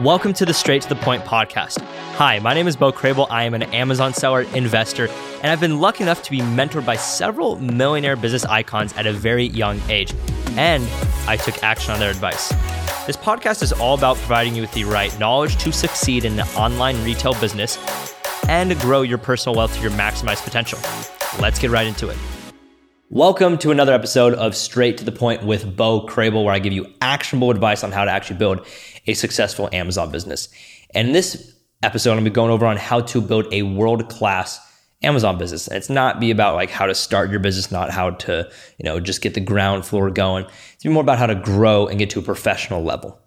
Welcome to the Straight to the Point podcast. Hi, my name is Bo Crable. I am an Amazon seller, investor, and I've been lucky enough to be mentored by several millionaire business icons at a very young age, and I took action on their advice. This podcast is all about providing you with the right knowledge to succeed in the online retail business and grow your personal wealth to your maximized potential. Let's get right into it. Welcome to another episode of Straight to the Point with Bo Crable, where I give you actionable advice on how to actually build a successful Amazon business. And in this episode, I'm gonna be going over on how to build a world class Amazon business. And it's not be about like how to start your business, not how to, you know, just get the ground floor going. It's be more about how to grow and get to a professional level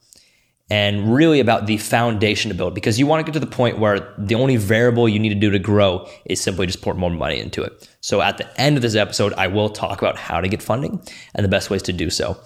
and really about the foundation to build because you want to get to the point where the only variable you need to do to grow is simply just pour more money into it. So at the end of this episode, I will talk about how to get funding and the best ways to do so.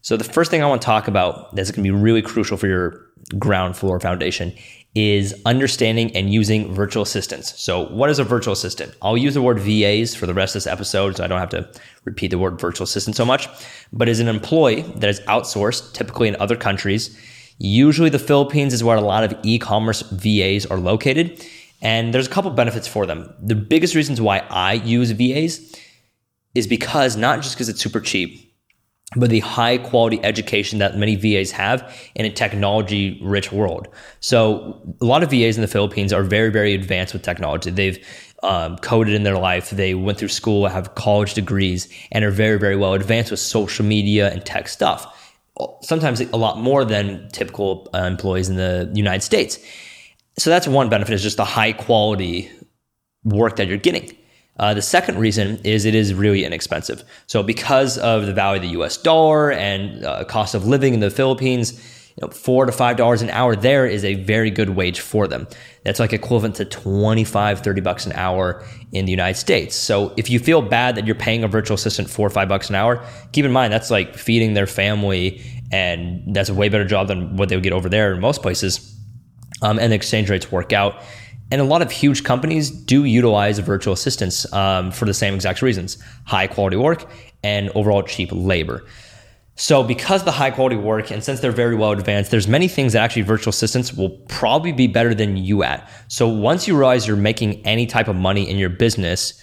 So the first thing I want to talk about that's going to be really crucial for your ground floor foundation is understanding and using virtual assistants. So what is a virtual assistant? I'll use the word VAs for the rest of this episode so I don't have to repeat the word virtual assistant so much, but is an employee that is outsourced typically in other countries Usually, the Philippines is where a lot of e commerce VAs are located. And there's a couple benefits for them. The biggest reasons why I use VAs is because not just because it's super cheap, but the high quality education that many VAs have in a technology rich world. So, a lot of VAs in the Philippines are very, very advanced with technology. They've um, coded in their life, they went through school, have college degrees, and are very, very well advanced with social media and tech stuff sometimes a lot more than typical uh, employees in the United States. So that's one benefit is just the high quality work that you're getting. Uh, the second reason is it is really inexpensive. So because of the value of the U.S. dollar and uh, cost of living in the Philippines, you know, four to five dollars an hour there is a very good wage for them. That's like equivalent to 25, 30 bucks an hour in the United States. So if you feel bad that you're paying a virtual assistant four or five bucks an hour, keep in mind that's like feeding their family and that's a way better job than what they would get over there in most places. Um, and the exchange rates work out. And a lot of huge companies do utilize virtual assistants um, for the same exact reasons high quality work and overall cheap labor. So because the high quality work and since they're very well advanced, there's many things that actually virtual assistants will probably be better than you at. So once you realize you're making any type of money in your business,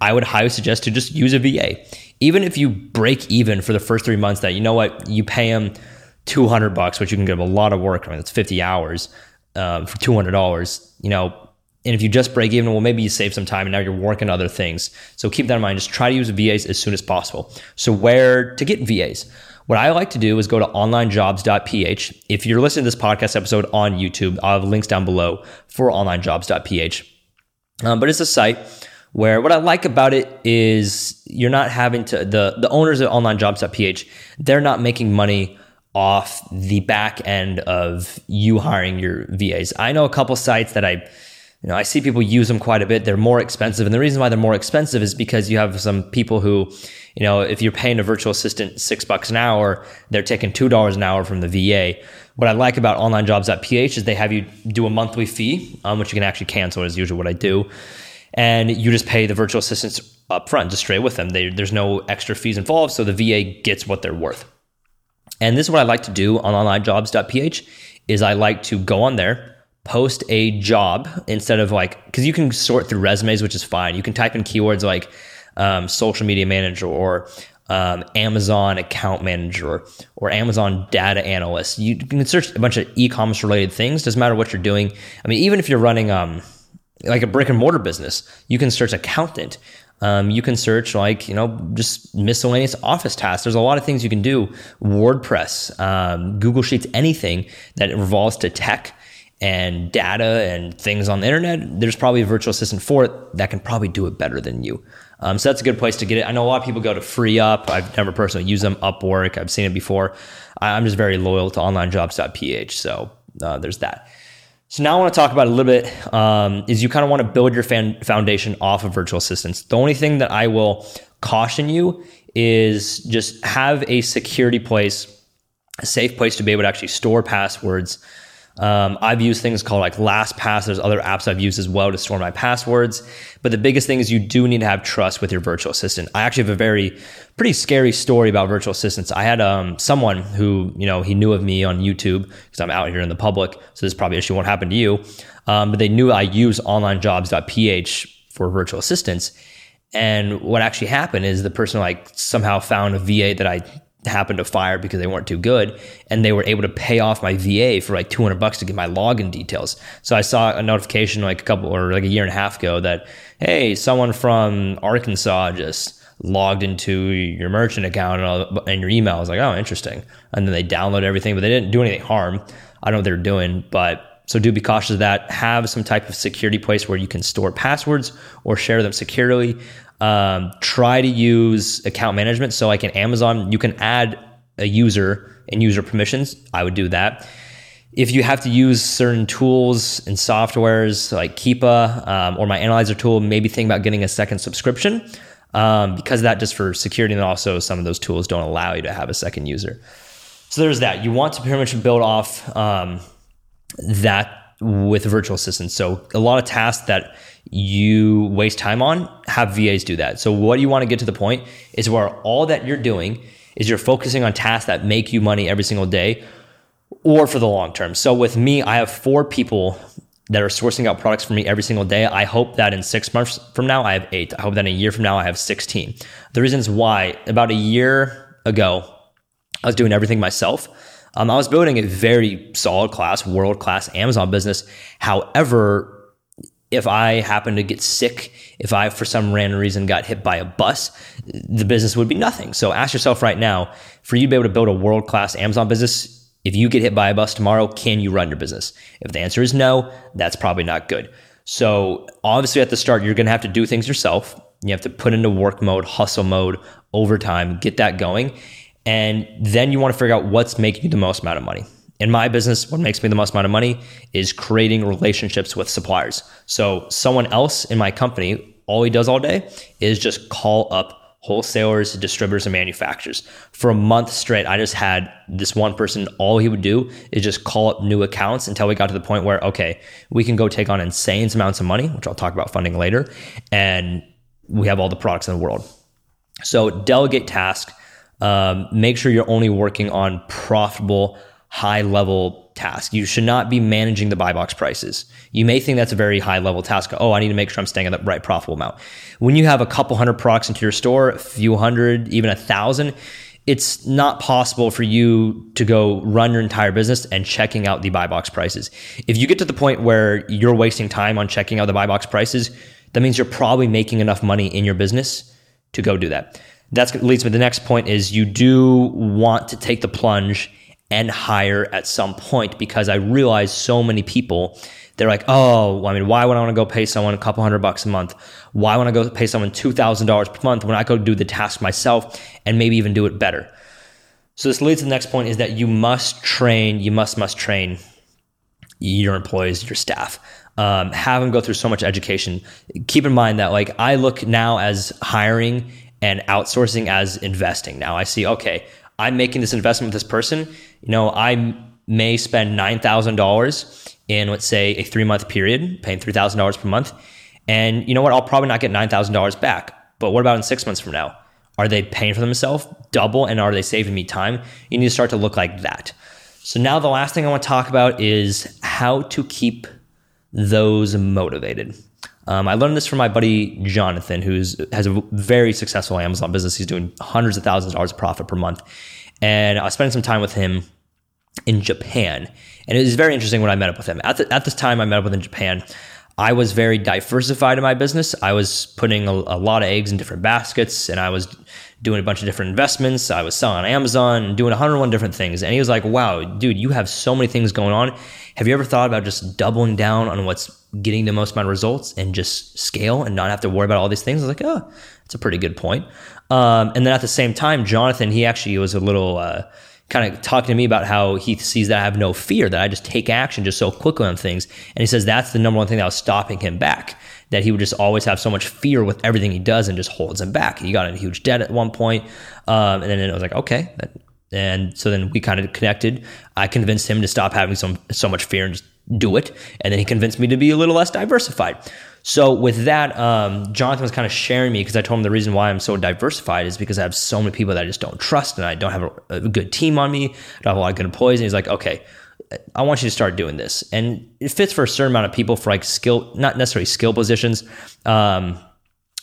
I would highly suggest to just use a VA. Even if you break even for the first three months, that you know what, you pay them 200 bucks, which you can give a lot of work. I mean, it's 50 hours um, for $200, you know, and if you just break even, well, maybe you save some time and now you're working other things. So keep that in mind. Just try to use VAs as soon as possible. So where to get VAs? What I like to do is go to onlinejobs.ph. If you're listening to this podcast episode on YouTube, I'll have links down below for onlinejobs.ph. Um, but it's a site where what I like about it is you're not having to the the owners of onlinejobs.ph, they're not making money off the back end of you hiring your VAs. I know a couple sites that I you know, I see people use them quite a bit. They're more expensive. And the reason why they're more expensive is because you have some people who, you know, if you're paying a virtual assistant six bucks an hour, they're taking $2 an hour from the VA. What I like about onlinejobs.ph is they have you do a monthly fee, um, which you can actually cancel is usually what I do. And you just pay the virtual assistants up front, just straight with them. They, there's no extra fees involved. So the VA gets what they're worth. And this is what I like to do on onlinejobs.ph is I like to go on there, post a job instead of like because you can sort through resumes, which is fine. You can type in keywords like um, social media manager or um, Amazon account manager or, or Amazon data analyst. You can search a bunch of e-commerce related things. Doesn't matter what you're doing. I mean, even if you're running um, like a brick and mortar business, you can search accountant. Um, you can search like you know just miscellaneous office tasks. There's a lot of things you can do. WordPress, um, Google Sheets, anything that revolves to tech and data and things on the internet, there's probably a virtual assistant for it that can probably do it better than you. Um, so that's a good place to get it. I know a lot of people go to FreeeUp. I've never personally used them. Upwork, I've seen it before. I'm just very loyal to onlinejobs.ph. So uh, there's that. So now I want to talk about a little bit um, is you kind of want to build your fan- foundation off of virtual assistants. The only thing that I will caution you is just have a security place, a safe place to be able to actually store passwords Um, I've used things called like LastPass. There's other apps I've used as well to store my passwords. But the biggest thing is you do need to have trust with your virtual assistant. I actually have a very pretty scary story about virtual assistants. I had um, someone who, you know, he knew of me on YouTube because I'm out here in the public. So this probably issue won't happen to you. Um, but they knew I use onlinejobs.ph for virtual assistants. And what actually happened is the person like somehow found a VA that I happened to fire because they weren't too good and they were able to pay off my VA for like 200 bucks to get my login details. So I saw a notification like a couple or like a year and a half ago that hey, someone from Arkansas just logged into your merchant account and, all, and your email. I was like, oh, interesting. And then they download everything, but they didn't do anything harm. I don't know what they're doing, but so do be cautious of that. Have some type of security place where you can store passwords or share them securely. Um, try to use account management. So, like in Amazon, you can add a user and user permissions. I would do that. If you have to use certain tools and softwares like Keepa um, or my analyzer tool, maybe think about getting a second subscription um, because that just for security and also some of those tools don't allow you to have a second user. So there's that. You want to pretty much build off um, that with virtual assistants. So a lot of tasks that you waste time on, have VAs do that. So what you want to get to the point is where all that you're doing is you're focusing on tasks that make you money every single day or for the long term. So with me, I have four people that are sourcing out products for me every single day. I hope that in six months from now, I have eight. I hope that in a year from now, I have 16. The reasons why, about a year ago, I was doing everything myself. Um, I was building a very solid class, world class Amazon business. However, if I happened to get sick, if I for some random reason got hit by a bus, the business would be nothing. So ask yourself right now, for you to be able to build a world class Amazon business, if you get hit by a bus tomorrow, can you run your business? If the answer is no, that's probably not good. So obviously at the start, you're going to have to do things yourself. You have to put into work mode, hustle mode, overtime, get that going. And then you want to figure out what's making you the most amount of money. In my business, what makes me the most amount of money is creating relationships with suppliers. So someone else in my company, all he does all day is just call up wholesalers, distributors, and manufacturers. For a month straight, I just had this one person, all he would do is just call up new accounts until we got to the point where, okay, we can go take on insane amounts of money, which I'll talk about funding later, and we have all the products in the world. So delegate task. Um, make sure you're only working on profitable, high level tasks. You should not be managing the buy box prices. You may think that's a very high level task. Oh, I need to make sure I'm staying at the right profitable amount. When you have a couple hundred products into your store, a few hundred, even a thousand, it's not possible for you to go run your entire business and checking out the buy box prices. If you get to the point where you're wasting time on checking out the buy box prices, that means you're probably making enough money in your business to go do that. That leads me to the next point is you do want to take the plunge and hire at some point because I realize so many people they're like, oh, I mean, why would I want to go pay someone a couple hundred bucks a month? Why would I go pay someone two thousand dollars per month when I could do the task myself and maybe even do it better? So this leads to the next point is that you must train, you must must train your employees, your staff. Um, have them go through so much education. Keep in mind that like I look now as hiring and outsourcing as investing. Now I see, okay, I'm making this investment with this person. You know, I may spend nine thousand dollars in let's say a three month period, paying three thousand dollars per month, and you know what? I'll probably not get nine thousand dollars back. But what about in six months from now? Are they paying for themselves double, and are they saving me time? You need to start to look like that. So now the last thing I want to talk about is how to keep those motivated. Um, I learned this from my buddy Jonathan, who has a very successful Amazon business. He's doing hundreds of thousands of dollars of profit per month. And I was spending some time with him in Japan. And it was very interesting when I met up with him. At, the, at this time, I met up with him in Japan. I was very diversified in my business. I was putting a, a, lot of eggs in different baskets and I was doing a bunch of different investments. I was selling on Amazon doing 101 different things. And he was like, wow, dude, you have so many things going on. Have you ever thought about just doubling down on what's getting the most amount of results and just scale and not have to worry about all these things? I was like, oh, that's a pretty good point. Um, and then at the same time, Jonathan, he actually was a little, uh, kind of talking to me about how he sees that I have no fear, that I just take action just so quickly on things. And he says that's the number one thing that was stopping him back, that he would just always have so much fear with everything he does and just holds him back. He got in huge debt at one point, um, and then it was like, okay, And so then we kind of connected. I convinced him to stop having so, so much fear and just do it. And then he convinced me to be a little less diversified. So with that, um, Jonathan was kind of sharing me because I told him the reason why I'm so diversified is because I have so many people that I just don't trust and I don't have a, a good team on me. I don't have a lot of good employees. And he's like, okay, I want you to start doing this. And it fits for a certain amount of people for like skill, not necessarily skill positions. Um,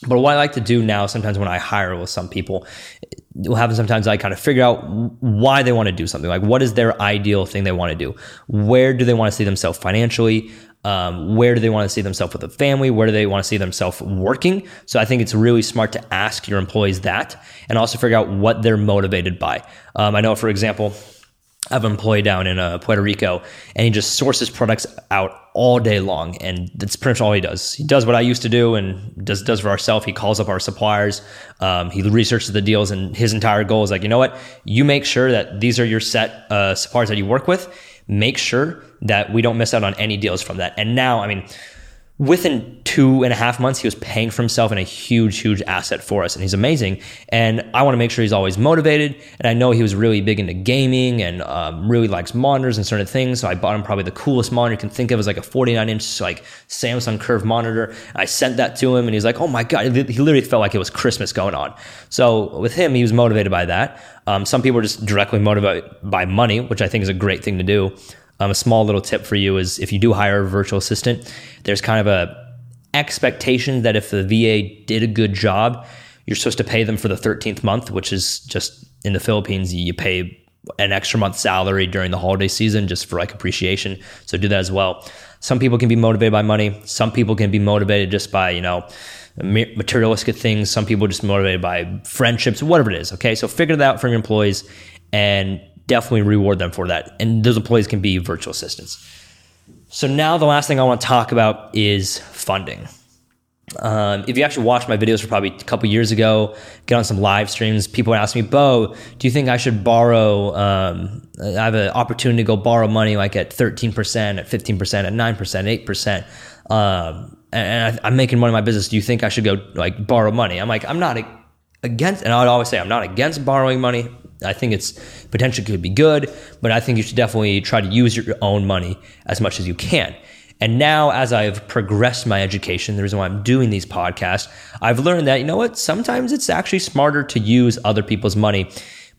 but what I like to do now, sometimes when I hire with some people, will happen sometimes I kind of figure out why they want to do something. Like, what is their ideal thing they want to do? Where do they want to see themselves financially? Um, where do they want to see themselves with a family? Where do they want to see themselves working? So I think it's really smart to ask your employees that and also figure out what they're motivated by. Um, I know, for example, An employee down in uh, Puerto Rico, and he just sources products out all day long, and that's pretty much all he does. He does what I used to do, and does does for ourselves. He calls up our suppliers, um, he researches the deals, and his entire goal is like, you know what? You make sure that these are your set uh, suppliers that you work with. Make sure that we don't miss out on any deals from that. And now, I mean within two and a half months, he was paying for himself and a huge, huge asset for us. And he's amazing. And I want to make sure he's always motivated. And I know he was really big into gaming and um, really likes monitors and certain things. So I bought him probably the coolest monitor you can think of as like a 49 inch, like Samsung curved monitor. I sent that to him and he's like, oh my God. He literally felt like it was Christmas going on. So with him, he was motivated by that. Um, some people are just directly motivated by money, which I think is a great thing to do. Um, a small little tip for you is if you do hire a virtual assistant, there's kind of a expectation that if the VA did a good job, you're supposed to pay them for the 13th month, which is just in the Philippines, you pay an extra month salary during the holiday season just for like appreciation. So do that as well. Some people can be motivated by money. Some people can be motivated just by, you know, materialistic things. Some people just motivated by friendships, whatever it is. Okay. So figure that out from your employees and definitely reward them for that. And those employees can be virtual assistants. So now the last thing I want to talk about is funding. Um, if you actually watched my videos for probably a couple years ago, get on some live streams, people would ask me, Bo, do you think I should borrow? Um, I have an opportunity to go borrow money like at 13%, at 15%, at 9%, 8%. Um, and I, am making money in my business. Do you think I should go like borrow money? I'm like, I'm not against, and I would always say, I'm not against borrowing money. I think it's potentially could be good, but I think you should definitely try to use your own money as much as you can. And now, as I've progressed my education, the reason why I'm doing these podcasts, I've learned that, you know what, sometimes it's actually smarter to use other people's money.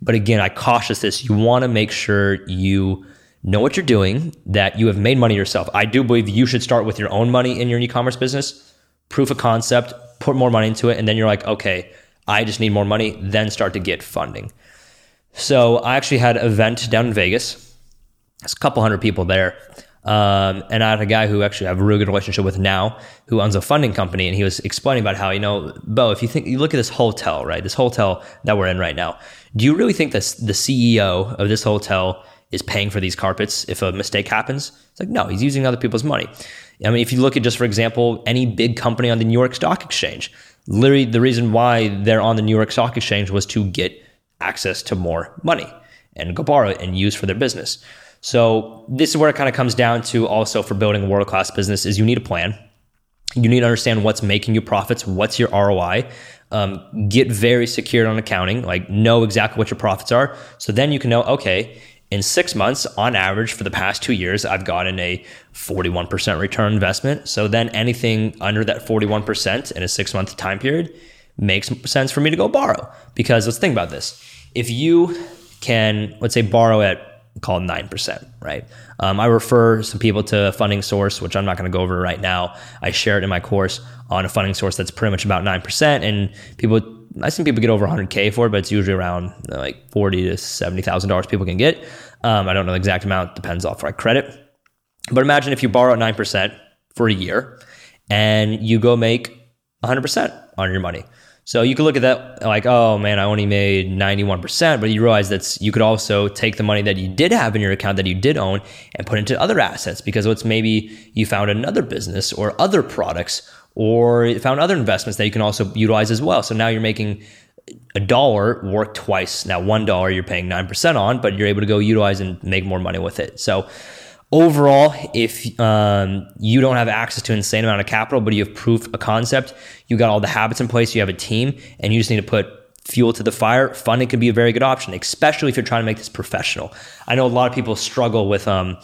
But again, I cautious this. You want to make sure you know what you're doing, that you have made money yourself. I do believe you should start with your own money in your e commerce business, proof of concept, put more money into it, and then you're like, okay, I just need more money, then start to get funding. So I actually had an event down in Vegas. There's a couple hundred people there. Um, and I had a guy who actually I have a really good relationship with now, who owns a funding company, and he was explaining about how you know, Bo, if you think you look at this hotel, right, this hotel that we're in right now, do you really think that the CEO of this hotel is paying for these carpets if a mistake happens? It's like no, he's using other people's money. I mean, if you look at just for example, any big company on the New York Stock Exchange, literally the reason why they're on the New York Stock Exchange was to get access to more money and go borrow it and use for their business. So this is where it kind of comes down to also for building a world class business is you need a plan. You need to understand what's making you profits, what's your ROI. Um, get very secured on accounting, like know exactly what your profits are. So then you can know, okay, in six months, on average, for the past two years, I've gotten a 41% return investment. So then anything under that 41% in a six month time period makes sense for me to go borrow. Because let's think about this if you can, let's say, borrow at call 9%, right? Um, I refer some people to a funding source, which I'm not going to go over right now. I share it in my course on a funding source that's pretty much about 9%. And people, I've seen people get over 100K for it, but it's usually around like 40 to $70,000 people can get. Um, I don't know the exact amount, depends off like credit. But imagine if you borrow at 9% for a year and you go make 100% on your money. So you could look at that like, oh man, I only made 91%, but you realize that you could also take the money that you did have in your account that you did own and put into other assets because it's maybe you found another business or other products or found other investments that you can also utilize as well. So now you're making a dollar work twice. Now, one dollar you're paying 9% on, but you're able to go utilize and make more money with it. So overall, if um, you don't have access to an insane amount of capital, but you have proof a concept, you got all the habits in place, you have a team, and you just need to put fuel to the fire, funding can be a very good option, especially if you're trying to make this professional. I know a lot of people struggle with um,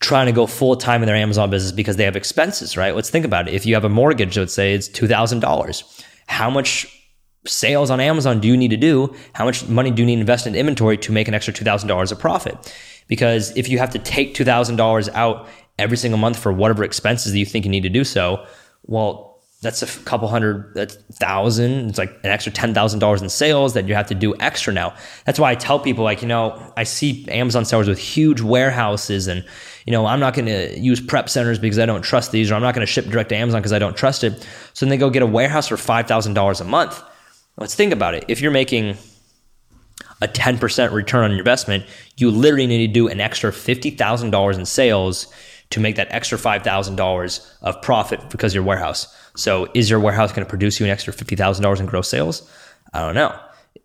trying to go full time in their Amazon business because they have expenses, right? Let's think about it. If you have a mortgage, let's say it's $2,000, how much sales on Amazon do you need to do? How much money do you need to invest in inventory to make an extra $2,000 of profit? Because if you have to take $2,000 out every single month for whatever expenses that you think you need to do so, well, that's a couple hundred, that's thousand. It's like an extra ten thousand dollars in sales that you have to do extra now. That's why I tell people, like, you know, I see Amazon sellers with huge warehouses, and you know, I'm not going to use prep centers because I don't trust these, or I'm not going to ship direct to Amazon because I don't trust it. So then they go get a warehouse for five thousand dollars a month. Let's think about it. If you're making a 10% return on your investment, you literally need to do an extra $50,000 in sales to make that extra $5,000 of profit because your warehouse. So is your warehouse going to produce you an extra $50,000 in gross sales? I don't know.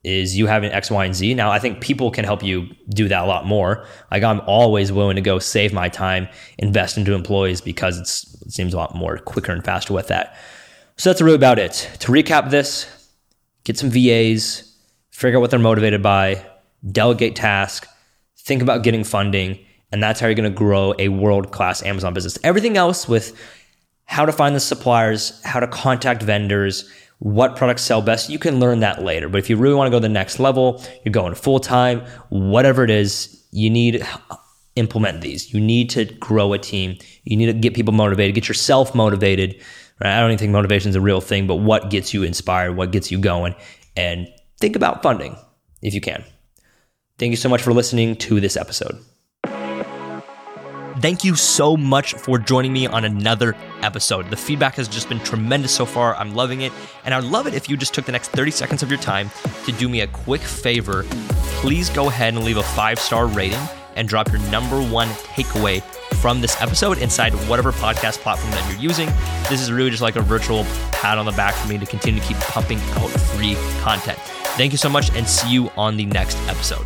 Is you having X, Y, and Z? Now, I think people can help you do that a lot more. Like I'm always willing to go save my time, invest into employees because it seems a lot more quicker and faster with that. So that's really about it. To recap this, get some VAs, figure out what they're motivated by, delegate tasks, think about getting funding, and that's how you're going to grow a world class Amazon business. Everything else with how to find the suppliers, how to contact vendors, what products sell best, you can learn that later. But if you really want to go to the next level, you're going full time, whatever it is, you need to implement these. You need to grow a team. You need to get people motivated, get yourself motivated. Right? I don't even think motivation is a real thing, but what gets you inspired, what gets you going, and think about funding if you can. Thank you so much for listening to this episode. Thank you so much for joining me on another episode. The feedback has just been tremendous so far. I'm loving it. And I'd love it if you just took the next 30 seconds of your time to do me a quick favor. Please go ahead and leave a five star rating and drop your number one takeaway from this episode inside whatever podcast platform that you're using. This is really just like a virtual pat on the back for me to continue to keep pumping out free content. Thank you so much and see you on the next episode.